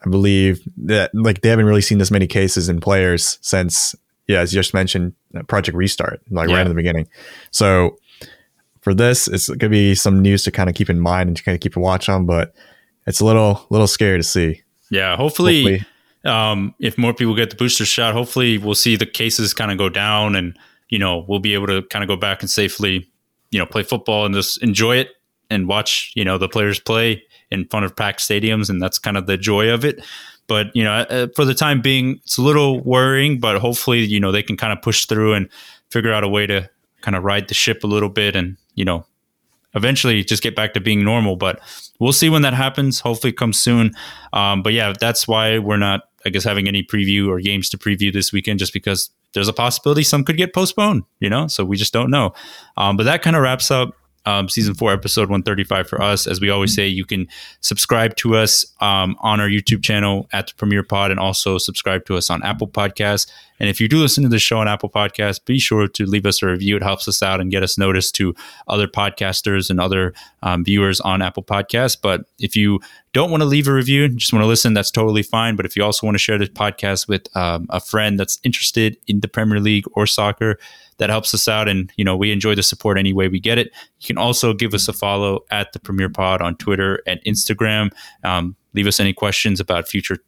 I believe that like they haven't really seen this many cases in players since yeah, as you just mentioned, Project Restart, like Yeah. right in the beginning. So for this, it's going to be some news to kind of keep in mind and to kind of keep a watch on, but it's a little little scary to see. Yeah, hopefully, Hopefully. um, if more people get the booster shot, hopefully we'll see the cases kind of go down, and you know we'll be able to kind of go back and safely, you know, play football and just enjoy it and watch you know the players play in front of packed stadiums, and that's kind of the joy of it. But you know, uh, for the time being, it's a little worrying, but hopefully, you know, they can kind of push through and figure out a way to kind of ride the ship a little bit, and you know, eventually just get back to being normal. But we'll see when that happens. Hopefully, comes soon. Um, but yeah, that's why we're not, I guess, having any preview or games to preview this weekend, just because there's a possibility some could get postponed. You know, so we just don't know. Um, but that kind of wraps up. Um, season four, episode 135 for us. As we always say, you can subscribe to us um, on our YouTube channel at the Premier Pod and also subscribe to us on Apple Podcasts. And if you do listen to the show on Apple Podcasts, be sure to leave us a review. It helps us out and get us noticed to other podcasters and other um, viewers on Apple Podcasts. But if you don't want to leave a review, just want to listen, that's totally fine. But if you also want to share this podcast with um, a friend that's interested in the Premier League or soccer, that helps us out. And, you know, we enjoy the support any way we get it. You can also give us a follow at the Premier Pod on Twitter and Instagram. Um, leave us any questions about future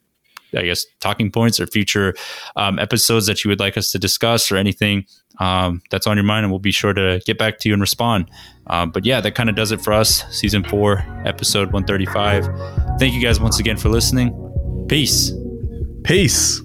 I guess talking points or future um, episodes that you would like us to discuss or anything um, that's on your mind, and we'll be sure to get back to you and respond. Um, but yeah, that kind of does it for us. Season four, episode one thirty five. Thank you guys once again for listening. Peace. Peace.